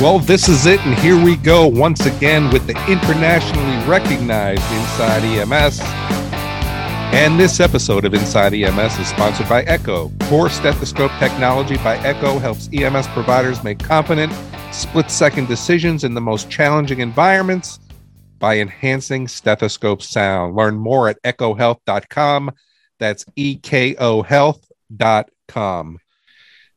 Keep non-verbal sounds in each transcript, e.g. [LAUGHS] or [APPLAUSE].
Well, this is it, and here we go once again with the internationally recognized Inside EMS. And this episode of Inside EMS is sponsored by Eko. Core stethoscope technology by Eko helps EMS providers make confident, split second decisions in the most challenging environments by enhancing stethoscope sound. Learn more at ekohealth.com. That's E K O health.com.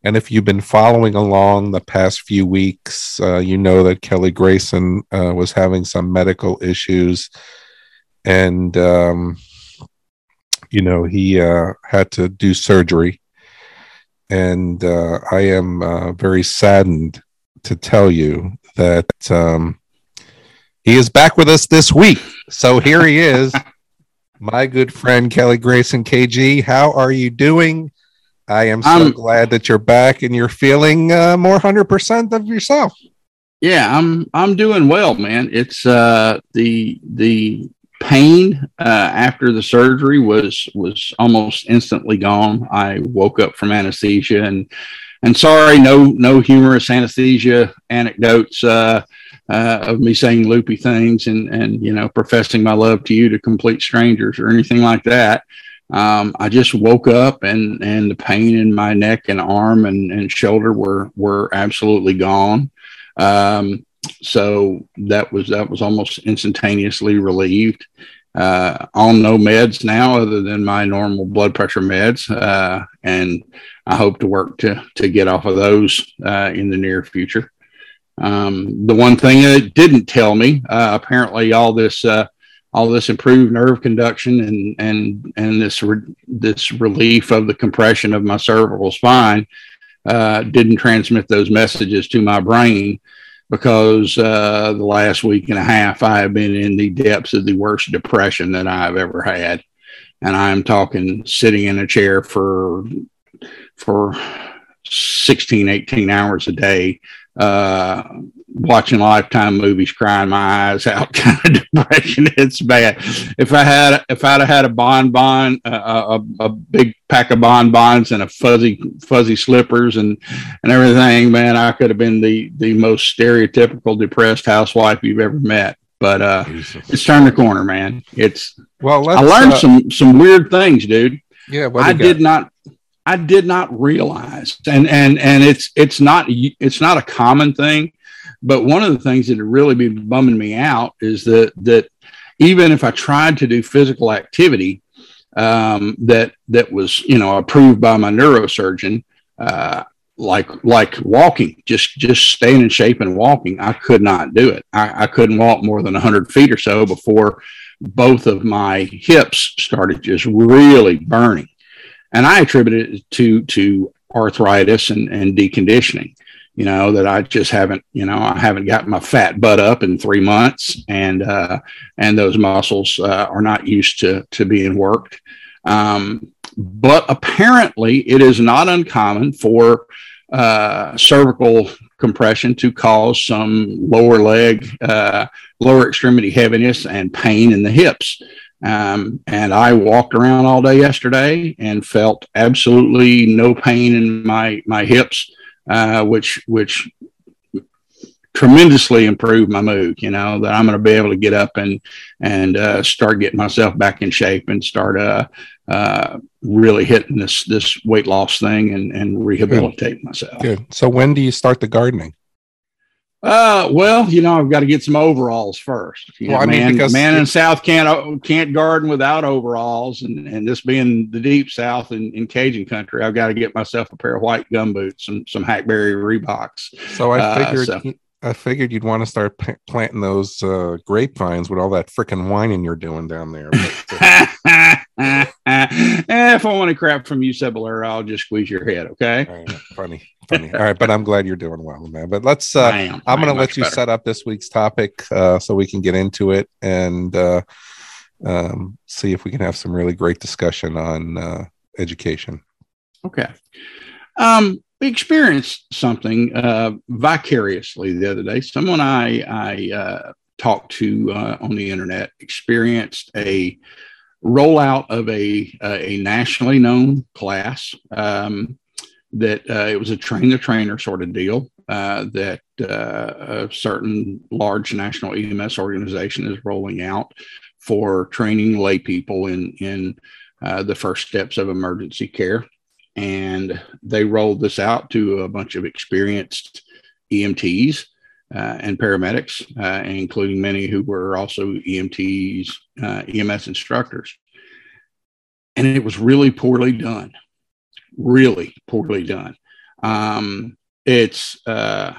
And if you've been following along the past few weeks, uh, you know that Kelly Grayson uh, was having some medical issues. And, um, you know, he uh, had to do surgery. And uh, I am uh, very saddened to tell you that um, he is back with us this week. So here he is, [LAUGHS] my good friend Kelly Grayson KG. How are you doing? I am so I'm- glad that you're back and you're feeling uh, more hundred percent of yourself. Yeah, I'm I'm doing well, man. It's uh the the pain uh after the surgery was was almost instantly gone. I woke up from anesthesia and and sorry, no no humorous anesthesia anecdotes uh uh, of me saying loopy things and and you know professing my love to you to complete strangers or anything like that. Um, I just woke up and and the pain in my neck and arm and, and shoulder were were absolutely gone. Um, so that was that was almost instantaneously relieved. Uh, on no meds now, other than my normal blood pressure meds, uh, and I hope to work to to get off of those uh, in the near future. Um, the one thing that it didn't tell me, uh, apparently, all this uh, all this improved nerve conduction and and and this re- this relief of the compression of my cervical spine uh, didn't transmit those messages to my brain because uh, the last week and a half I have been in the depths of the worst depression that I've ever had, and I'm talking sitting in a chair for for 16 18 hours a day uh watching lifetime movies crying my eyes out [LAUGHS] kind of depression. It's bad. If i had if i'd have had a bonbon uh, a, a big pack of bonbons and a fuzzy fuzzy slippers and and everything man i could have been the the most stereotypical depressed housewife you've ever met. But uh it's turned the corner man. It's Well, let's, i learned uh, some some weird things dude. Yeah, I did not I did not realize and and and it's it's not it's not a common thing but one of the things that really been bumming me out is that that even if I tried to do physical activity um, that that was you know approved by my neurosurgeon uh, like like walking just just staying in shape and walking I could not do it. I, I couldn't walk more than 100 feet or so before both of my hips started just really burning and I attribute it to to arthritis and, and deconditioning. You know that I just haven't, you know, I haven't got my fat butt up in three months, and uh, and those muscles uh, are not used to to being worked. Um, but apparently, it is not uncommon for uh, cervical compression to cause some lower leg, uh, lower extremity heaviness and pain in the hips. Um, and I walked around all day yesterday and felt absolutely no pain in my my hips, uh, which which tremendously improved my mood. You know that I'm going to be able to get up and and uh, start getting myself back in shape and start uh, uh, really hitting this this weight loss thing and and rehabilitate myself. Good. So when do you start the gardening? Uh, well, you know, I've got to get some overalls first. You Well, know, I mean, man, because- man in South can't can't garden without overalls, and and this being the deep South in, in Cajun country, I've got to get myself a pair of white gum boots and some Hackberry Reeboks. So I Uh, figured so- I figured you'd want to start p- planting those uh, grapevines with all that freaking whining you're doing down there. But, uh, [LAUGHS] Eh, if I want to crap from you, Cebollero, I'll just squeeze your head. Okay. right, funny, funny. All right, but I'm glad you're doing well, man. But let's. Uh, I am. I'm going to let you better. set up this week's topic uh, so we can get into it and uh, um, see if we can have some really great discussion on uh, education. Okay. Um, we experienced something uh, vicariously the other day. Someone I I uh, talked to uh, on the internet experienced a rollout of a uh, a nationally known class um, that uh, it was a train the trainer sort of deal. uh, that uh, a certain large national EMS organization is rolling out for training lay people in in uh, the first steps of emergency care. And they rolled this out to a bunch of experienced EMTs uh, and paramedics, uh, including many who were also EMTs, uh, EMS instructors. And it was really poorly done, really poorly done. Um, it's uh,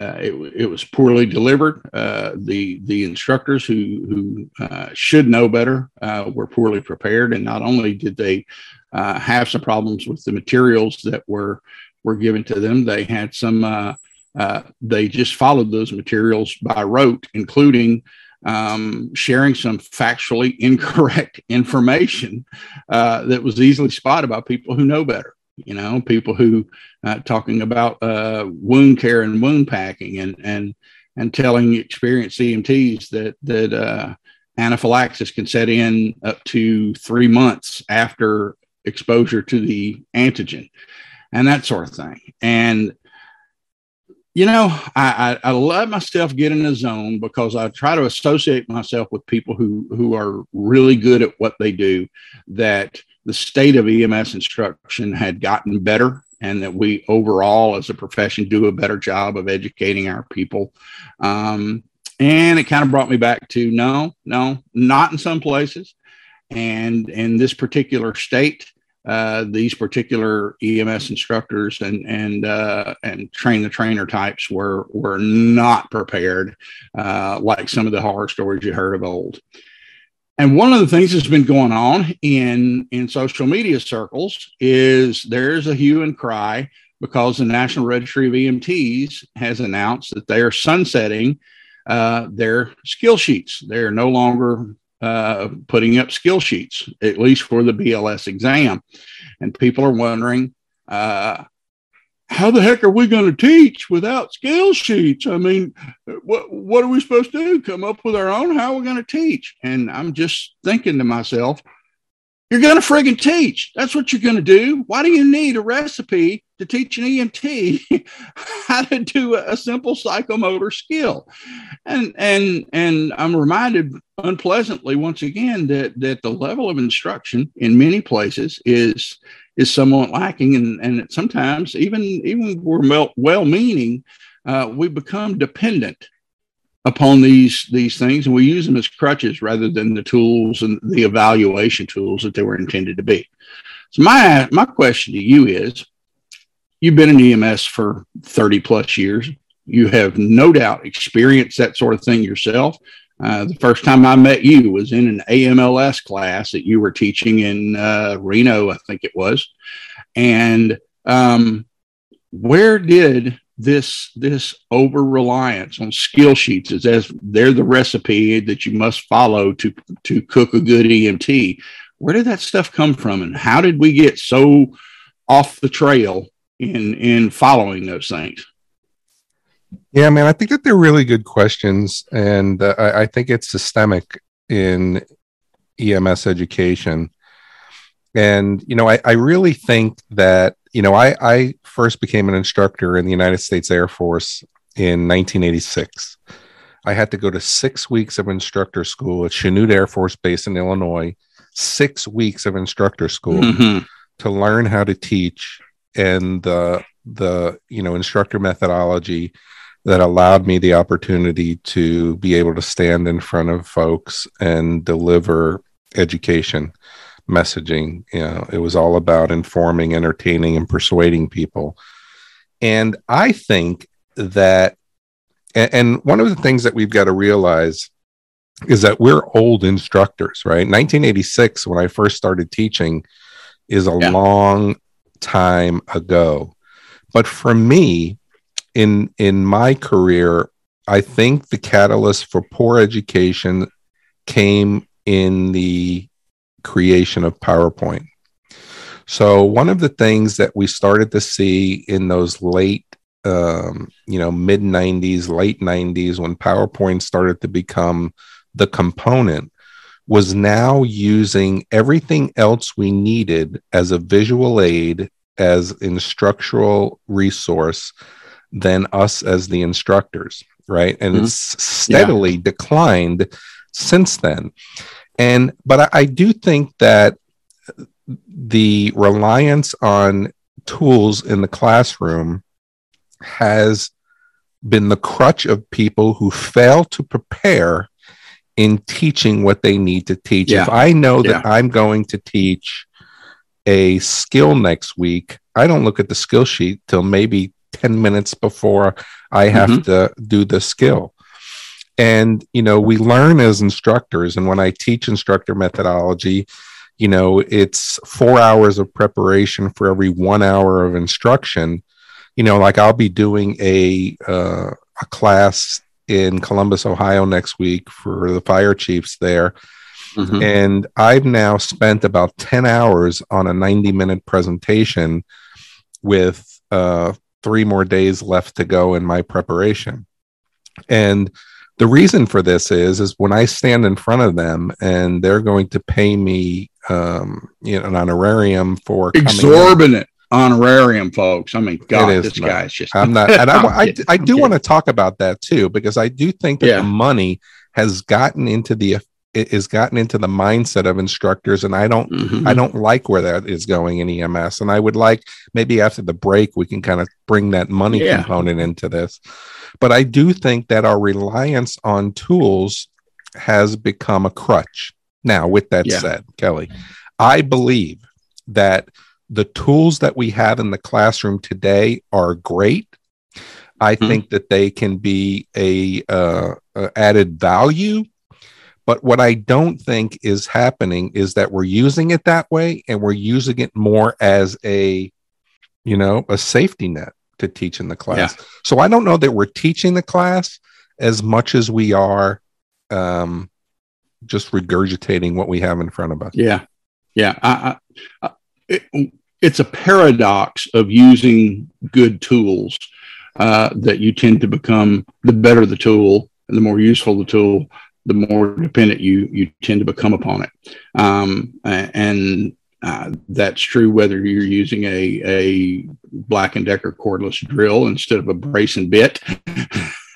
uh, it, it, was poorly delivered. Uh, the the instructors who who should know better were poorly prepared, and not only did they have some problems with the materials that were were given to them, they had some. Uh, they just followed those materials by rote, including um, sharing some factually [LAUGHS] incorrect information that was easily spotted by people who know better you know, people who uh, talking about uh, wound care and wound packing and and and telling experienced EMTs that that uh, anaphylaxis can set in up to three months after exposure to the antigen and that sort of thing. And you know, I, I, I let myself get in a zone because I try to associate myself with people who who are really good at what they do. That the state of EMS instruction had gotten better and that we overall as a profession do a better job of educating our people. Um, and it kind of brought me back to no, no, not in some places. And in this particular state, uh, these particular EMS instructors and and uh, and train the trainer types were were not prepared, uh, like some of the horror stories you heard of old. And one of the things that's been going on in, in social media circles is there's a hue and cry because the National Registry of EMTs has announced that they are sunsetting uh, their skill sheets. They are no longer uh, putting up skill sheets, at least for the BLS exam. And people are wondering, uh, how the heck are we going to teach without skill sheets? I mean, what what are we supposed to do? Come up with our own? How are we going to teach? And I'm just thinking to myself, you're going to friggin' teach. That's what you're going to do. Why do you need a recipe to teach an EMT [LAUGHS] how to do a, simple psychomotor skill? And and and I'm reminded unpleasantly once again that that the level of instruction in many places is is somewhat lacking, and and sometimes even even we're well meaning, uh, we become dependent upon these these things, and we use them as crutches rather than the tools and the evaluation tools that they were intended to be. So my my question to you is, you've been in EMS for thirty plus years. You have no doubt experienced that sort of thing yourself. Uh, the first time I met you was in an AMLS class that you were teaching in uh, Reno, I think it was. And um, where did this this over reliance on skill sheets as, as they're the recipe that you must follow to to cook a good EMT? Where did that stuff come from, and how did we get so off the trail in in following those things? Yeah, man, I think that they're really good questions, and uh, I, I, think it's systemic in EMS education. And you know, I, I really think that you know, I, I first became an instructor in the United States Air Force in 1986. I had to go to six weeks of instructor school at Chanute Air Force Base in Illinois. Six weeks of instructor school mm-hmm. to learn how to teach and the the you know instructor methodology that allowed me the opportunity to be able to stand in front of folks and deliver education messaging. You know it was all about informing entertaining and persuading people. And i think that and one of the things that we've got to realize is that we're old instructors right? 1986 when i first started teaching is a yeah. long time ago but for me in in my career, I think the catalyst for poor education came in the creation of PowerPoint. So one of the things that we started to see in those late, um, you know, mid '90s, late '90s, when PowerPoint started to become the component, was now using everything else we needed as a visual aid, as instructional resource than us as the instructors, right? And mm-hmm. it's steadily yeah. declined since then. And but I, I do think that the reliance on tools in the classroom has been the crutch of people who fail to prepare in teaching what they need to teach. Yeah. If I know that yeah. I'm going to teach a skill next week, I don't look at the skill sheet till maybe 10 minutes before I have mm-hmm. to do the skill. And, you know, we learn as instructors. And when I teach instructor methodology, you know, it's four hours of preparation for every one hour of instruction. You know, like I'll be doing a, uh, a class in Columbus, Ohio next week for the fire chiefs there. Mm-hmm. And I've now spent about 10 hours on a 90 minute presentation with uh, three more days left to go in my preparation. And the reason for this is is when I stand in front of them and they're going to pay me um, you know an honorarium for exorbitant honorarium, folks. I mean, God, this not, guy's just. I'm not, and I, [LAUGHS] I, I, do want to talk about that too because I do think that yeah. the money has gotten into the it has gotten into the mindset of instructors and i don't mm-hmm. i don't like where that is going in ems and i would like maybe after the break we can kind of bring that money yeah. component into this but i do think that our reliance on tools has become a crutch now with that yeah. said kelly i believe that the tools that we have in the classroom today are great i mm-hmm. think that they can be a uh, added value but what I don't think is happening is that we're using it that way and we're using it more as a, you know, a safety net to teach in the class. Yeah. So I don't know that we're teaching the class as much as we are um, just regurgitating what we have in front of us. Yeah. Yeah. I, I, it, it's a paradox of using good tools uh, that you tend to become the better the tool, the more useful the tool, the more dependent you you tend to become upon it. Um, and uh, that's true whether you're using a, a Black and Decker cordless drill instead of a brace and bit.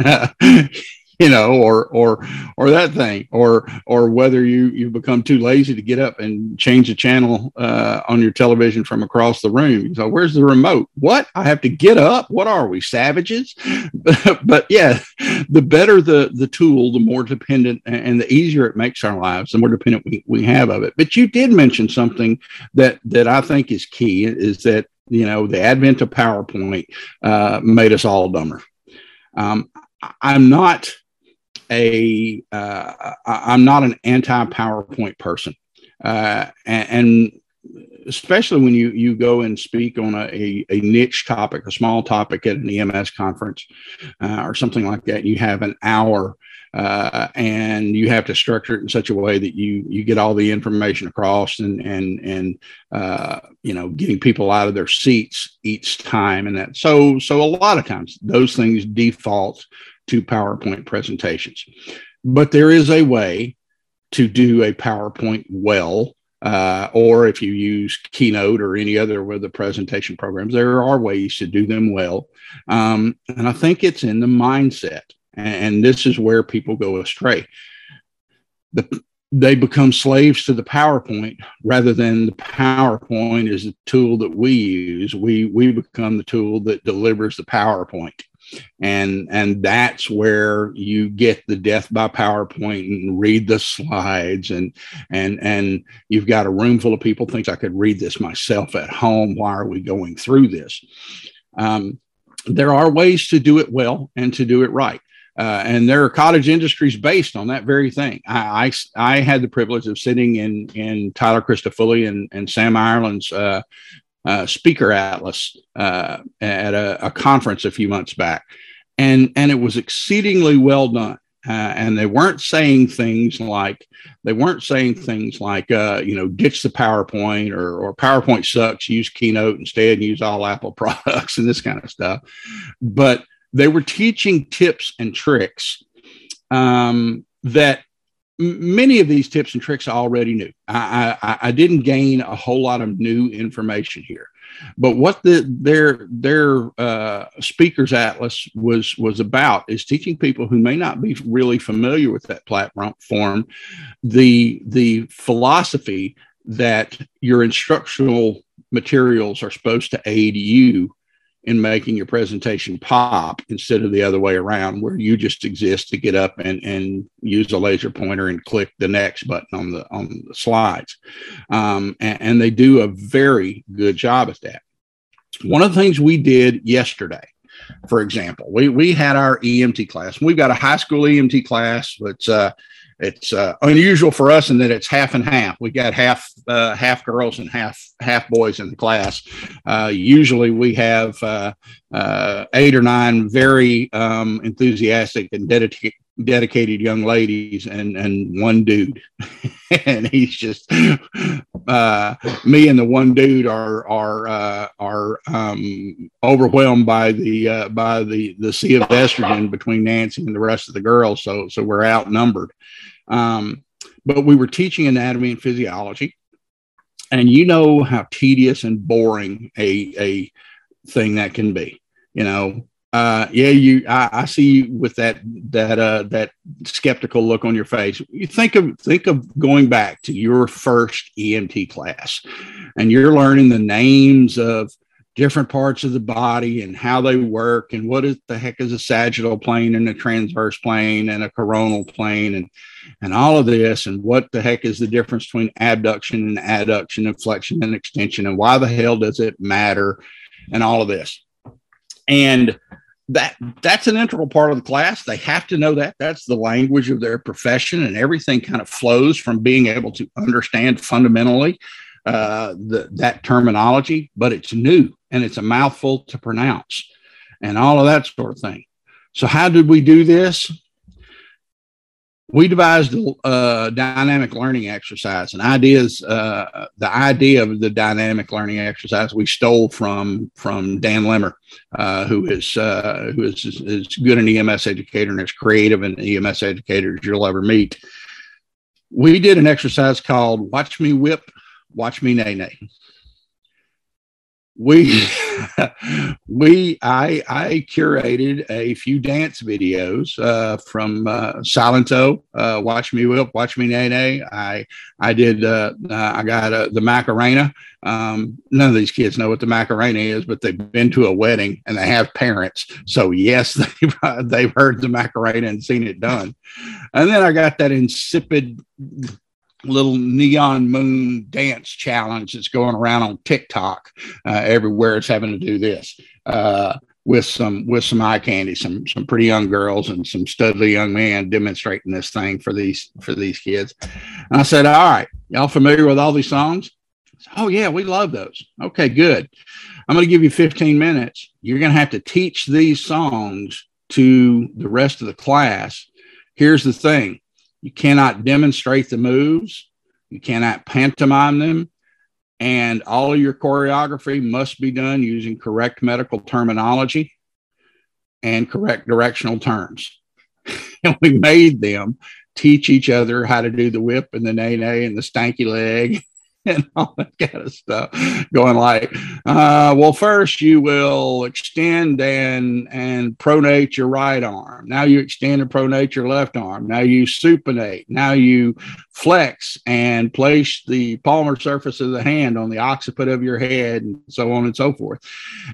[LAUGHS] [LAUGHS] you know, or or or that thing, or or whether you you become too lazy to get up and change the channel uh, on your television from across the room. So where's the remote? What I have to get up? What are we savages? [LAUGHS] but, yeah, the better the the tool, the more dependent and the easier it makes our lives, the more dependent we, we have of it. But you did mention something that that I think is key is that you know the advent of PowerPoint uh, made us all dumber. Um, I'm not a uh, I'm not an anti PowerPoint person, uh, and, and, especially when you you go and speak on a, a, a niche topic, a small topic at an EMS conference uh, or something like that, you have an hour. Uh, and you have to structure it in such a way that you you get all the information across and and and uh, you know getting people out of their seats each time and that so so a lot of times those things default to PowerPoint presentations. But there is a way to do a PowerPoint well, uh, or if you use Keynote or any other of the presentation programs, there are ways to do them well. Um, and I think it's in the mindset. And this is where people go astray. The, they become slaves to the PowerPoint rather than the PowerPoint is the tool that we use. We we become the tool that delivers the PowerPoint and and that's where you get the death by powerpoint and read the slides. And and and you've got a room full of people thinks i could read this myself at home. Why are we going through this? Um, there are ways to do it well and to do it right. Uh, and there are cottage industries based on that very thing. I, I, I had the privilege of sitting in in Tyler Christifulli and, and Sam Ireland's uh, uh, speaker atlas uh, at a, a, conference a few months back, and and it was exceedingly well done. Uh, and they weren't saying things like they weren't saying things like uh, you know ditch the PowerPoint or or PowerPoint sucks, use Keynote instead, use all Apple [LAUGHS] products and this kind of stuff. But they were teaching tips and tricks um, that many of these tips and tricks I already knew. I, I, I, didn't gain a whole lot of new information here. But what the their their uh, speakers atlas was was about is teaching people who may not be really familiar with that platform the the philosophy that your instructional materials are supposed to aid you in making your presentation pop instead of the other way around where you just exist to get up and, and use a laser pointer and click the next button on the on the slides. Um, and, and they do a very good job at that. One of the things we did yesterday for example we, we had our emt class. We've got a high school emt class but uh, it's uh, unusual for us in that it's half and half. We got half uh, half girls and half half boys in the class. Uh, usually, we have uh, uh, eight or nine very um, enthusiastic and dedicated dedicated young ladies and and one dude [LAUGHS] and he's just uh me and the one dude are are uh are um overwhelmed by the uh by the the sea of estrogen between nancy and the rest of the girls so so we're outnumbered um, but we were teaching anatomy and physiology. And you know how tedious and boring a, a thing that can be. You know, uh, yeah, you. I, I, see you with that that uh, that skeptical look on your face. You think of think of going back to your first EMT class, and you're learning the names of different parts of the body and how they work, and what is the heck is a sagittal plane and a transverse plane and a coronal plane, and and all of this and what the heck is the difference between abduction and adduction and flexion and extension and why the hell does it matter and all of this and that that's an integral part of the class. They have to know that. That's the language of their profession and everything kind of flows from being able to understand fundamentally uh, the, that terminology but it's new and it's a mouthful to pronounce and all of that sort of thing. So how did we do this we devised a uh, dynamic learning exercise and ideas uh, the idea of the dynamic learning exercise we stole from from dan limmer uh, who is uh, who is as good an ems educator and as creative an ems educator as you'll ever meet. We did an exercise called watch me whip watch me nay nay we [LAUGHS] we I I curated a few dance videos uh, from uh, Silento, uh, Watch Me Whip, Watch Me Nay Nay. I I did uh, I got uh, the Macarena. Um, none of these kids know what the Macarena is, but they've been to a wedding and they have parents, so yes, [LAUGHS] they've they've heard the Macarena and seen it done. And then I got that insipid little neon moon dance challenge that's going around on TikTok. Uh, everywhere it's having to do this uh, with some with some eye candy, some some pretty young girls and some studly young men demonstrating this thing for these for these kids. And I said, "All right, y'all familiar with all these songs?" Said, oh yeah, we love those. Okay, good. I'm going to give you 15 minutes. You're going to have to teach these songs to the rest of the class. Here's the thing you cannot demonstrate the moves. You cannot pantomime them. And all of your choreography must be done using correct medical terminology and correct directional terms. [LAUGHS] and we made them teach each other how to do the whip and the nay nay and the stanky leg [LAUGHS] and all that kind of stuff going like uh, well first you will extend and and pronate your right arm. Now you extend and pronate your left arm. Now you supinate. Now you flex and place the palmar surface of the hand on the occiput of your head and so on and so forth.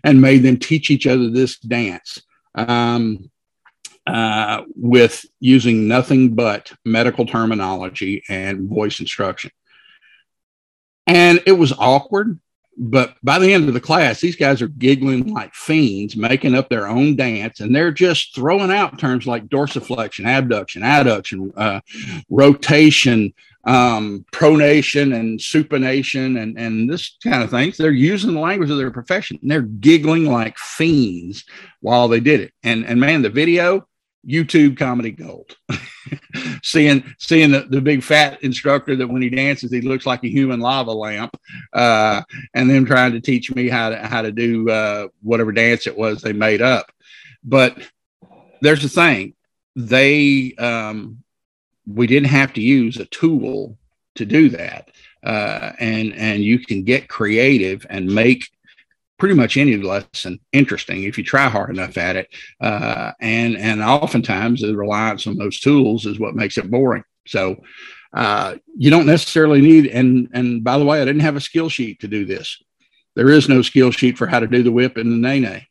And made them teach each other this dance um, uh, with using nothing but medical terminology and voice instruction and it was awkward. But by the end of the class, these guys are giggling like fiends, making up their own dance, and they're just throwing out terms like dorsiflexion, abduction, adduction, uh, rotation, um, pronation, and supination, and, and this kind of things. They're using the language of their profession. And they're giggling like fiends while they did it. And and man, the video YouTube comedy gold. [LAUGHS] seeing seeing the, the big fat instructor that when he dances he looks like a human lava lamp, uh, and them trying to teach me how to how to do uh, whatever dance it was they made up. But there's the thing, they um, we didn't have to use a tool to do that, uh, and and you can get creative and make pretty much any lesson interesting if you try hard enough at it. Uh, and and oftentimes the reliance on those tools is what makes it boring. So uh, you don't necessarily need. And and by the way, I didn't have a skill sheet to do this. There is no skill sheet for how to do the whip and the nay nay.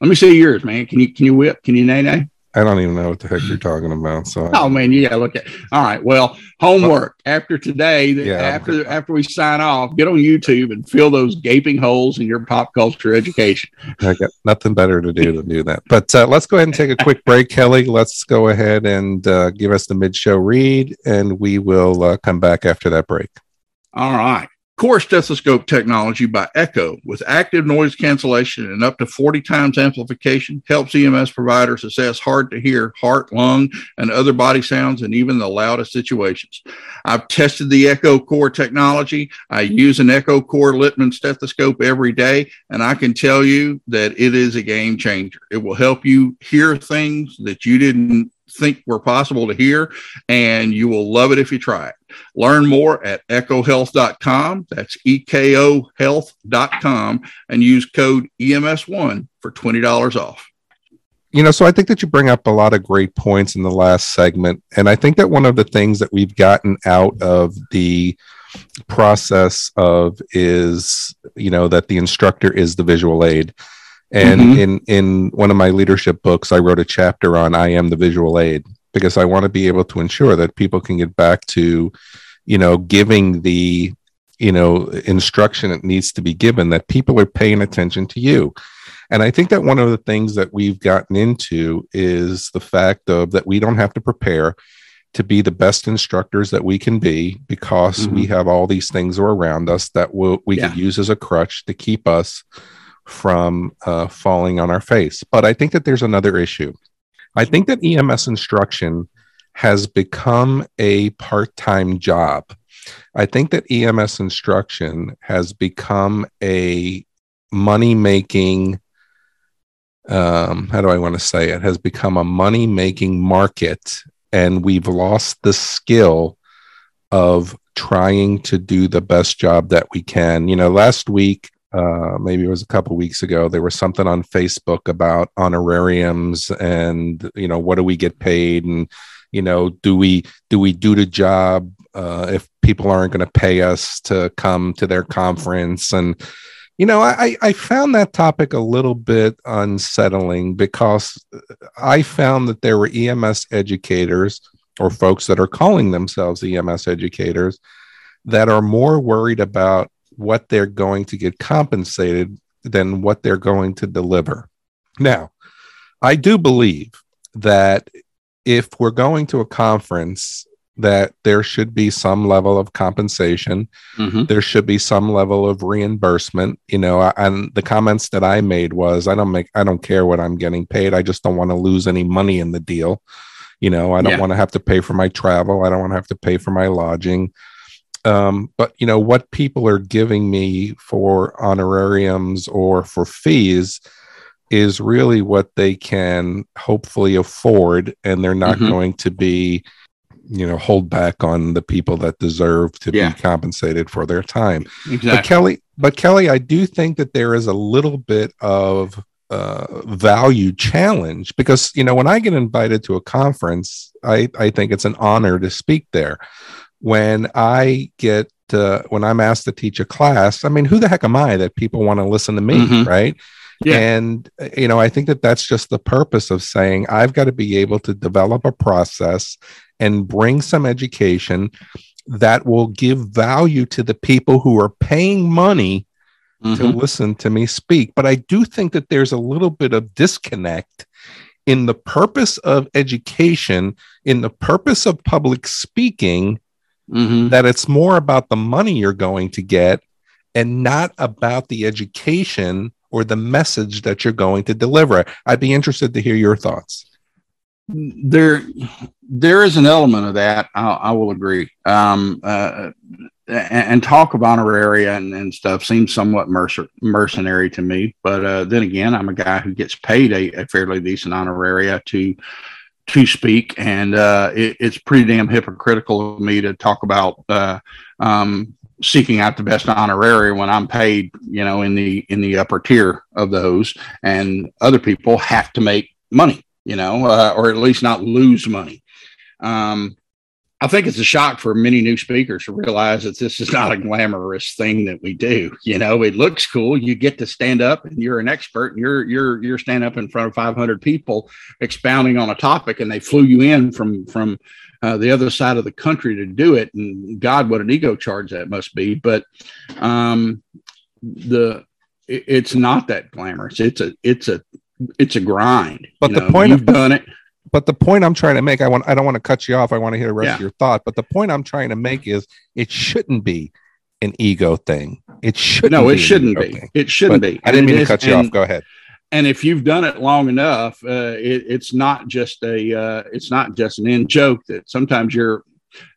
Let me see yours, man. Can you can you whip? Can you nay nay? I don't even know what the heck you're talking about. So, oh man, yeah, look at. All right, well, homework after today. Yeah, after after we sign off, get on YouTube and fill those gaping holes in your pop culture education. I got nothing better to do than do that. But uh, let's go ahead and take a quick break, Kelly. Let's go ahead and uh, give us the mid-show read, and we will uh, come back after that break. All right. Core stethoscope technology by Eko with active noise cancellation and up to 40 times amplification helps EMS providers assess hard to hear heart, lung, and other body sounds in even the loudest situations. I've tested the Eko Core technology. I use an Eko Core Littmann stethoscope every day, and I can tell you that it is a game changer. It will help you hear things that you didn't think were possible to hear, and you will love it if you try it. Learn more at ekohealth.com. That's E-K-O health.com and use code EMS1 for $20 off. You know, so I think that you bring up a lot of great points in the last segment. And I think that one of the things that we've gotten out of the process of is, you know, that the instructor is the visual aid. And mm-hmm. in in one of my leadership books, I wrote a chapter on I am the visual aid because I want to be able to ensure that people can get back to, you know, giving the, you know, instruction that needs to be given that people are paying attention to you. And I think that one of the things that we've gotten into is the fact of that we don't have to prepare to be the best instructors that we can be because mm-hmm. we have all these things around us that we'll, we yeah. could use as a crutch to keep us from uh, falling on our face. But I think that there's another issue. I think that EMS instruction has become a part time job. I think that EMS instruction has become a money making, um, how do I want to say it? Has become a money making market. And we've lost the skill of trying to do the best job that we can. You know, last week, uh, maybe it was a couple weeks ago there was something on facebook about honorariums and you know what do we get paid and you know do we do we do the job uh, if people aren't going to pay us to come to their conference? And you know I, I found that topic a little bit unsettling because i found that there were ems educators or folks that are calling themselves ems educators that are more worried about what they're going to get compensated than what they're going to deliver. Now, I do believe that if we're going to a conference, that there should be some level of compensation. Mm-hmm. There should be some level of reimbursement. You know, and the comments that I made was, I don't make, I don't care what I'm getting paid. I just don't want to lose any money in the deal. You know, I don't yeah. want to have to pay for my travel. I don't want to have to pay for my lodging. Um, but you know what people are giving me for honorariums or for fees is really what they can hopefully afford, and they're not mm-hmm. going to be, you know, hold back on the people that deserve to yeah. be compensated for their time. Exactly. But Kelly, but Kelly, I do think that there is a little bit of uh, value challenge because you know when I get invited to a conference, I I think it's an honor to speak there when I get uh, when I'm asked to teach a class, I mean, who the heck am I that people want to listen to me, mm-hmm. right? Yeah. And you know, I think that that's just the purpose of saying I've got to be able to develop a process and bring some education that will give value to the people who are paying money mm-hmm. to listen to me speak. But I do think that there's a little bit of disconnect in the purpose of education, in the purpose of public speaking, mm-hmm. that it's more about the money you're going to get and not about the education or the message that you're going to deliver. I'd be interested to hear your thoughts. There, there is an element of that. I, I will agree. Um, uh, and, and, talk of honoraria and, and stuff seems somewhat mercer- mercenary to me. But uh, then again, I'm a guy who gets paid a, a fairly decent honoraria to to speak, and uh, it, it's pretty damn hypocritical of me to talk about uh, um, seeking out the best honorarium when I'm paid, you know, in the in the upper tier of those, and other people have to make money, you know, uh, or at least not lose money. Um, I think it's a shock for many new speakers to realize that this is not a glamorous thing that we do. You know, it looks cool. You get to stand up and you're an expert and you're you're you're standing up in front of 500 people expounding on a topic and they flew you in from from uh, the other side of the country to do it. And God, what an ego charge that must be. But um, the it, it's not that glamorous. It's a it's a it's a grind. But the know, point you've of, done it. But the point I'm trying to make, I want I don't want to cut you off. I want to hear the rest yeah. of your thought. But the point I'm trying to make is it shouldn't be an ego thing. It shouldn't. No, it shouldn't be. Thing. It shouldn't but be. I didn't mean to cut you and, off. Go ahead and if you've done it long enough, uh, it, it's not just a uh, it's not just an in joke that sometimes you're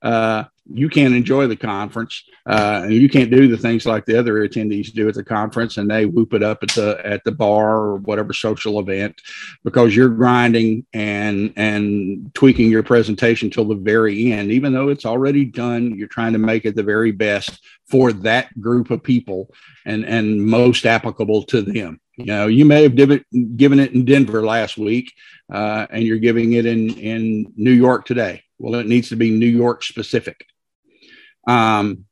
uh, you can't enjoy the conference uh, and you can't do the things like the other attendees do at the conference and they whoop it up at the at the bar or whatever social event because you're grinding and and tweaking your presentation till the very end even though it's already done you're trying to make it the very best for that group of people and and most applicable to them you know, you may have given it in Denver last week, uh, and you're giving it in in New York today. Well, it needs to be New York specific. Um,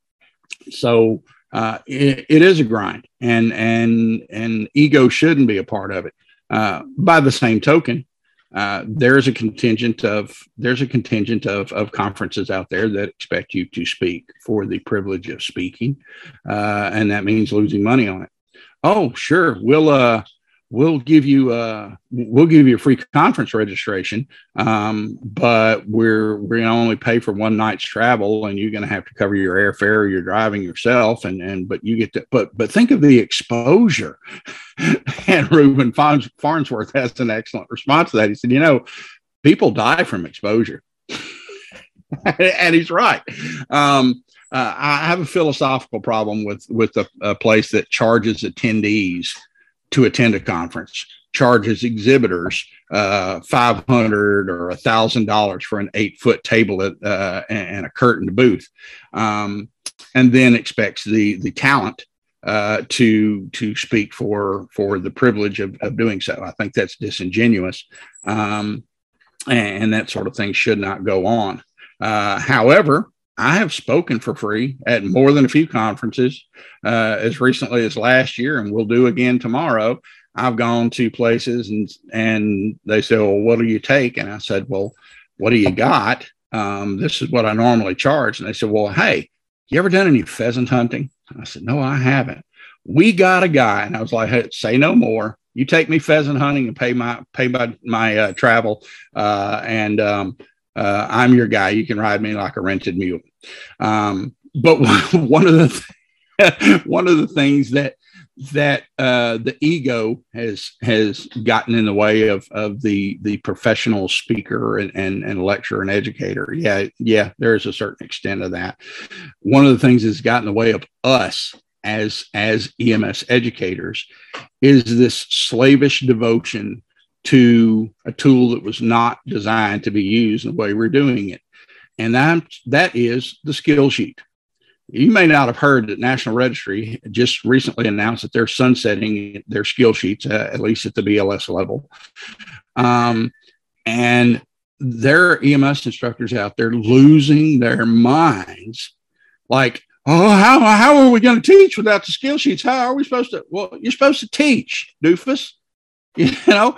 so uh, it, it is a grind, and and and ego shouldn't be a part of it. Uh, by the same token, uh, there's a contingent of there's a contingent of, of conferences out there that expect you to speak for the privilege of speaking, uh, and that means losing money on it. Oh, sure. We'll uh we'll give you uh we'll give you a free conference registration um but we're we're gonna only pay for one night's travel and you're gonna have to cover your airfare you're driving yourself and and but you get to but but think of the exposure. [LAUGHS] And Reuben farnsworth has an excellent response to that. He said you know people die from exposure. [LAUGHS] And he's right. Um uh, I have a philosophical problem with with a, a, place that charges attendees to attend a conference, charges exhibitors uh, five hundred or a thousand dollars for an eight foot table at, uh, and a curtained booth, um, and then expects the the talent uh, to to speak for for the privilege of, of doing so. I think that's disingenuous, um, and, and, that sort of thing should not go on. Uh, however, I have spoken for free at more than a few conferences uh, as recently as last year, and we'll do again tomorrow. I've gone to places and and they say, "Well, what do you take?" And I said, "Well, what do you got? Um, this is what I normally charge." And they said, "Well, hey, you ever done any pheasant hunting?" I said, "No, I haven't." We got a guy, and I was like, "Hey, say no more. You take me pheasant hunting and pay my pay my my uh, travel, uh, and um, uh, I'm your guy. You can ride me like a rented mule. Um, but [LAUGHS] one of the th- [LAUGHS] one of the things that that uh, the ego has has gotten in the way of of the the professional speaker and, and and lecturer and educator. Yeah, yeah, there is a certain extent of that. One of the things that's gotten in the way of us as as EMS educators is this slavish devotion to a tool that was not designed to be used in the way we're doing it. And that, that is the skill sheet. You may not have heard that National Registry just recently announced that they're sunsetting their skill sheets, uh, at least at the BLS level. Um, and there are EMS instructors out there losing their minds. Like, oh, how, how are we going to teach without the skill sheets? How are we supposed to? Well, you're supposed to teach, doofus. [LAUGHS] You know,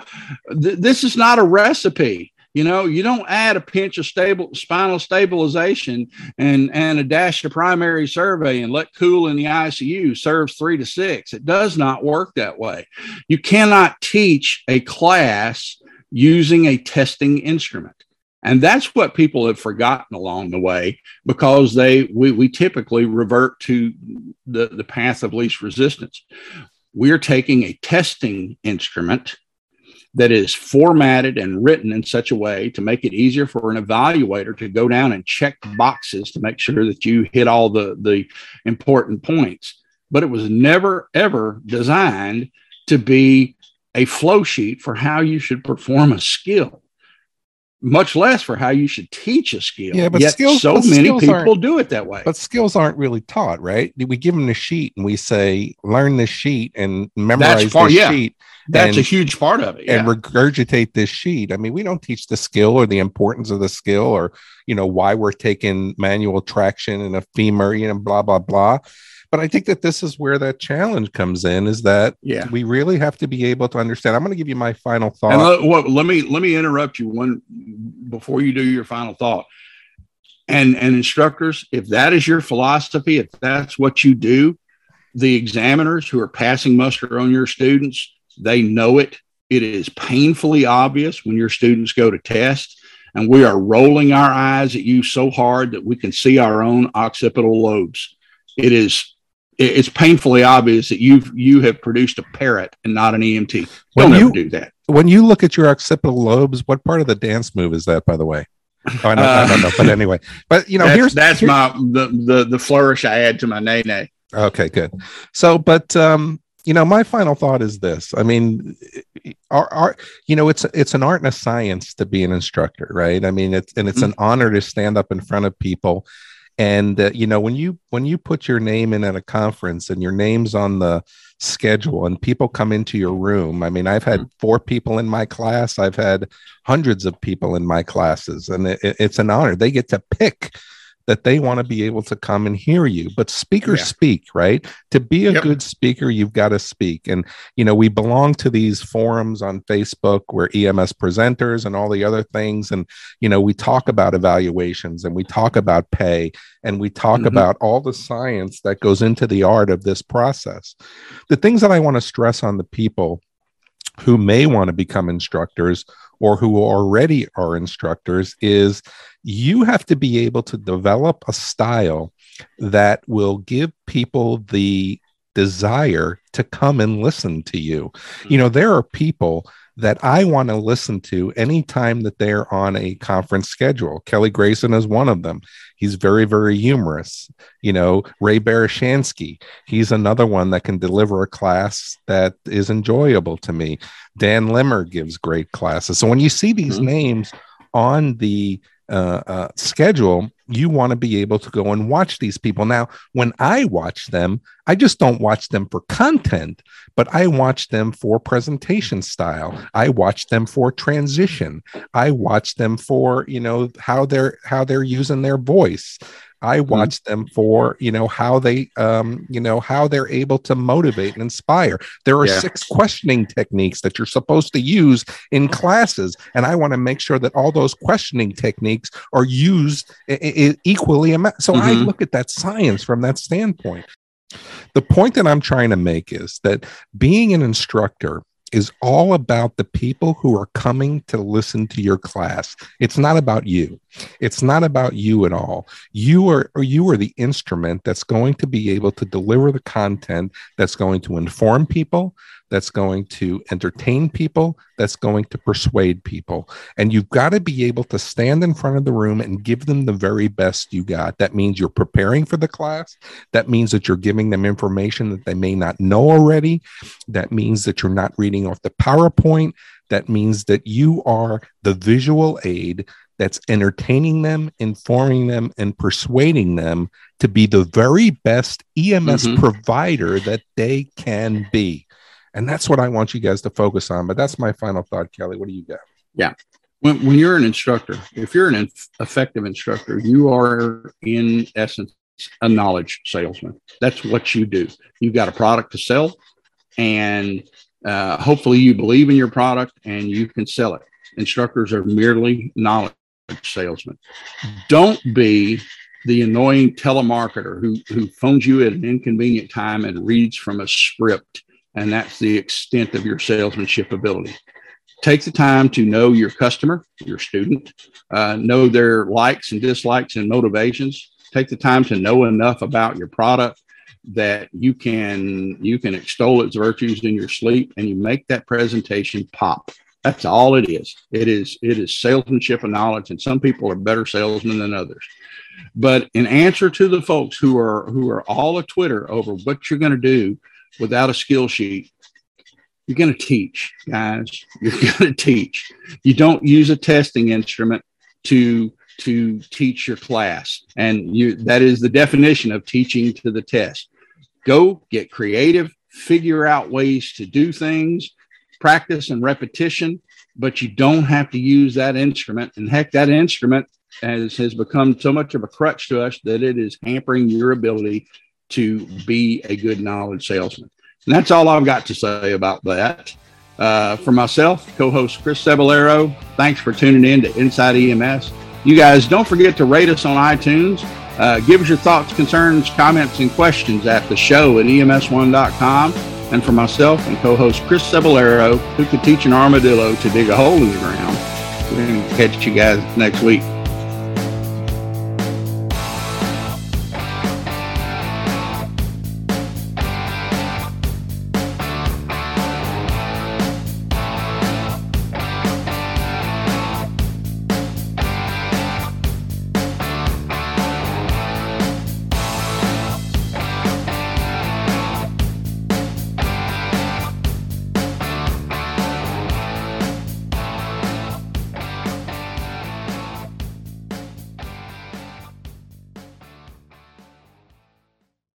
th- this is not a recipe. You know, you don't add a pinch of stable spinal stabilization and and a dash of primary survey and let cool in the ICU serves three to six. It does not work that way. You cannot teach a class using a testing instrument. And that's what people have forgotten along the way because they we, we typically revert to the, the path of least resistance we're taking a testing instrument that is formatted and written in such a way to make it easier for an evaluator to go down and check boxes to make sure that you hit all the, the important points. But it was never, ever designed to be a flow sheet for how you should perform a skill. Much less for how you should teach a skill. Yeah, but Yet skills- so but many skills people do it that way. But skills aren't really taught, right? We give them the sheet and we say, learn this sheet and memorize part- this yeah. sheet That's a huge part of it. Yeah. and regurgitate this sheet. I mean, we don't teach the skill or the importance of the skill or, you know, why we're taking manual traction and a femur, you know, blah, blah, blah. But I think that this is where that challenge comes in is that yeah. we really have to be able to understand. I'm going to give you my final thought. And let, well, let me let me interrupt you one before you do your final thought. And and instructors, if that is your philosophy, if that's what you do, the examiners who are passing muster on your students, they know it. It is painfully obvious when your students go to test, and we are rolling our eyes at you so hard that we can see our own occipital lobes. It is it- it's painfully obvious that you've you have produced a parrot and not an EMT. When Don't you- ever do that. when you look at your occipital lobes, what part of the dance move is that, by the way? Oh, I don't, I don't know, but anyway, but you know, that's, here's that's here- my the, the the flourish I add to my nay nay. Okay, good. So, but um, you know, my final thought is this. I mean, our, our you know, it's it's an art and a science to be an instructor, right? I mean, it's and it's an honor to stand up in front of people. And uh, you know, when you when you put your name in at a conference and your name's on the schedule and people come into your room, I mean, I've had four people in my class. I've had hundreds of people in my classes, and it, it's an honor. They get to pick that they want to be able to come and hear you. But speakers Yeah. speak, right? To be a Yep. good speaker, you've got to speak. And, you know, we belong to these forums on Facebook where EMS presenters and all the other things. And, you know, we talk about evaluations and we talk about pay and we talk Mhm. about all the science that goes into the art of this process. The things that I want to stress on the people who may want to become instructors or who already are instructors is you have to be able to develop a style that will give people the desire to come and listen to you. You know, there are people that I want to listen to anytime that they're on a conference schedule. Kelly Grayson is one of them. He's very, very humorous. You know, Ray Barishansky, he's another one that can deliver a class that is enjoyable to me. Dan Limmer gives great classes. So when you see these Mhm. names on the uh, uh, schedule, you want to be able to go and watch these people. Now, when I watch them, I just don't watch them for content, but I watch them for presentation style. I watch them for transition. I watch them for you know how they're how they're using their voice. I watch them for you know how they um, you know how they're able to motivate and inspire. There are Yeah. six questioning techniques that you're supposed to use in classes, and I want to make sure that all those questioning techniques are used i- i- equally. So I Mhm. look at that science from that standpoint. The point that I'm trying to make is that being an instructor is all about the people who are coming to listen to your class. It's not about you. It's not about you at all. You are you are the instrument that's going to be able to deliver the content that's going to inform people, that's going to entertain people, that's going to persuade people. And you've got to be able to stand in front of the room and give them the very best you got. That means you're preparing for the class. That means that you're giving them information that they may not know already. That means that you're not reading off the PowerPoint. That means that you are the visual aid that's entertaining them, informing them, and persuading them to be the very best EMS Mhm. provider that they can be. And that's what I want you guys to focus on. But that's my final thought, Kelly. What do you got? Yeah. When, when you're an instructor, if you're an inf- effective instructor, you are in essence a knowledge salesman. That's what you do. You've got a product to sell, and uh, hopefully you believe in your product and you can sell it. Instructors are merely knowledge salesmen. Don't be the annoying telemarketer who, who phones you at an inconvenient time and reads from a script, and that's the extent of your salesmanship ability take the time to know your customer, your student, uh, know their likes and dislikes and motivations. Take the time to know enough about your product that you can you can extol its virtues in your sleep, and you make that presentation pop. That's all it is. It is it is salesmanship and knowledge, and some people are better salesmen than others. But in answer to the folks who are who are all a Twitter over what you're going to do without a skill sheet, you're going to teach, guys. You're [LAUGHS] going to teach. You don't use a testing instrument to to teach your class, and you that is the definition of teaching to the test. Go get creative, figure out ways to do things, practice and repetition, but you don't have to use that instrument. And heck, that instrument has, has become so much of a crutch to us that it is hampering your ability to be a good knowledge salesman. And that's all I've got to say about that. Uh, for myself, co host Chris Cebollero, thanks for tuning in to Inside EMS. You guys don't forget to rate us on iTunes. Uh, give us your thoughts, concerns, comments, and questions at the show at ems1.com. And for myself and co host Chris Cebollero, who could teach an armadillo to dig a hole in the ground, we're going to catch you guys next week.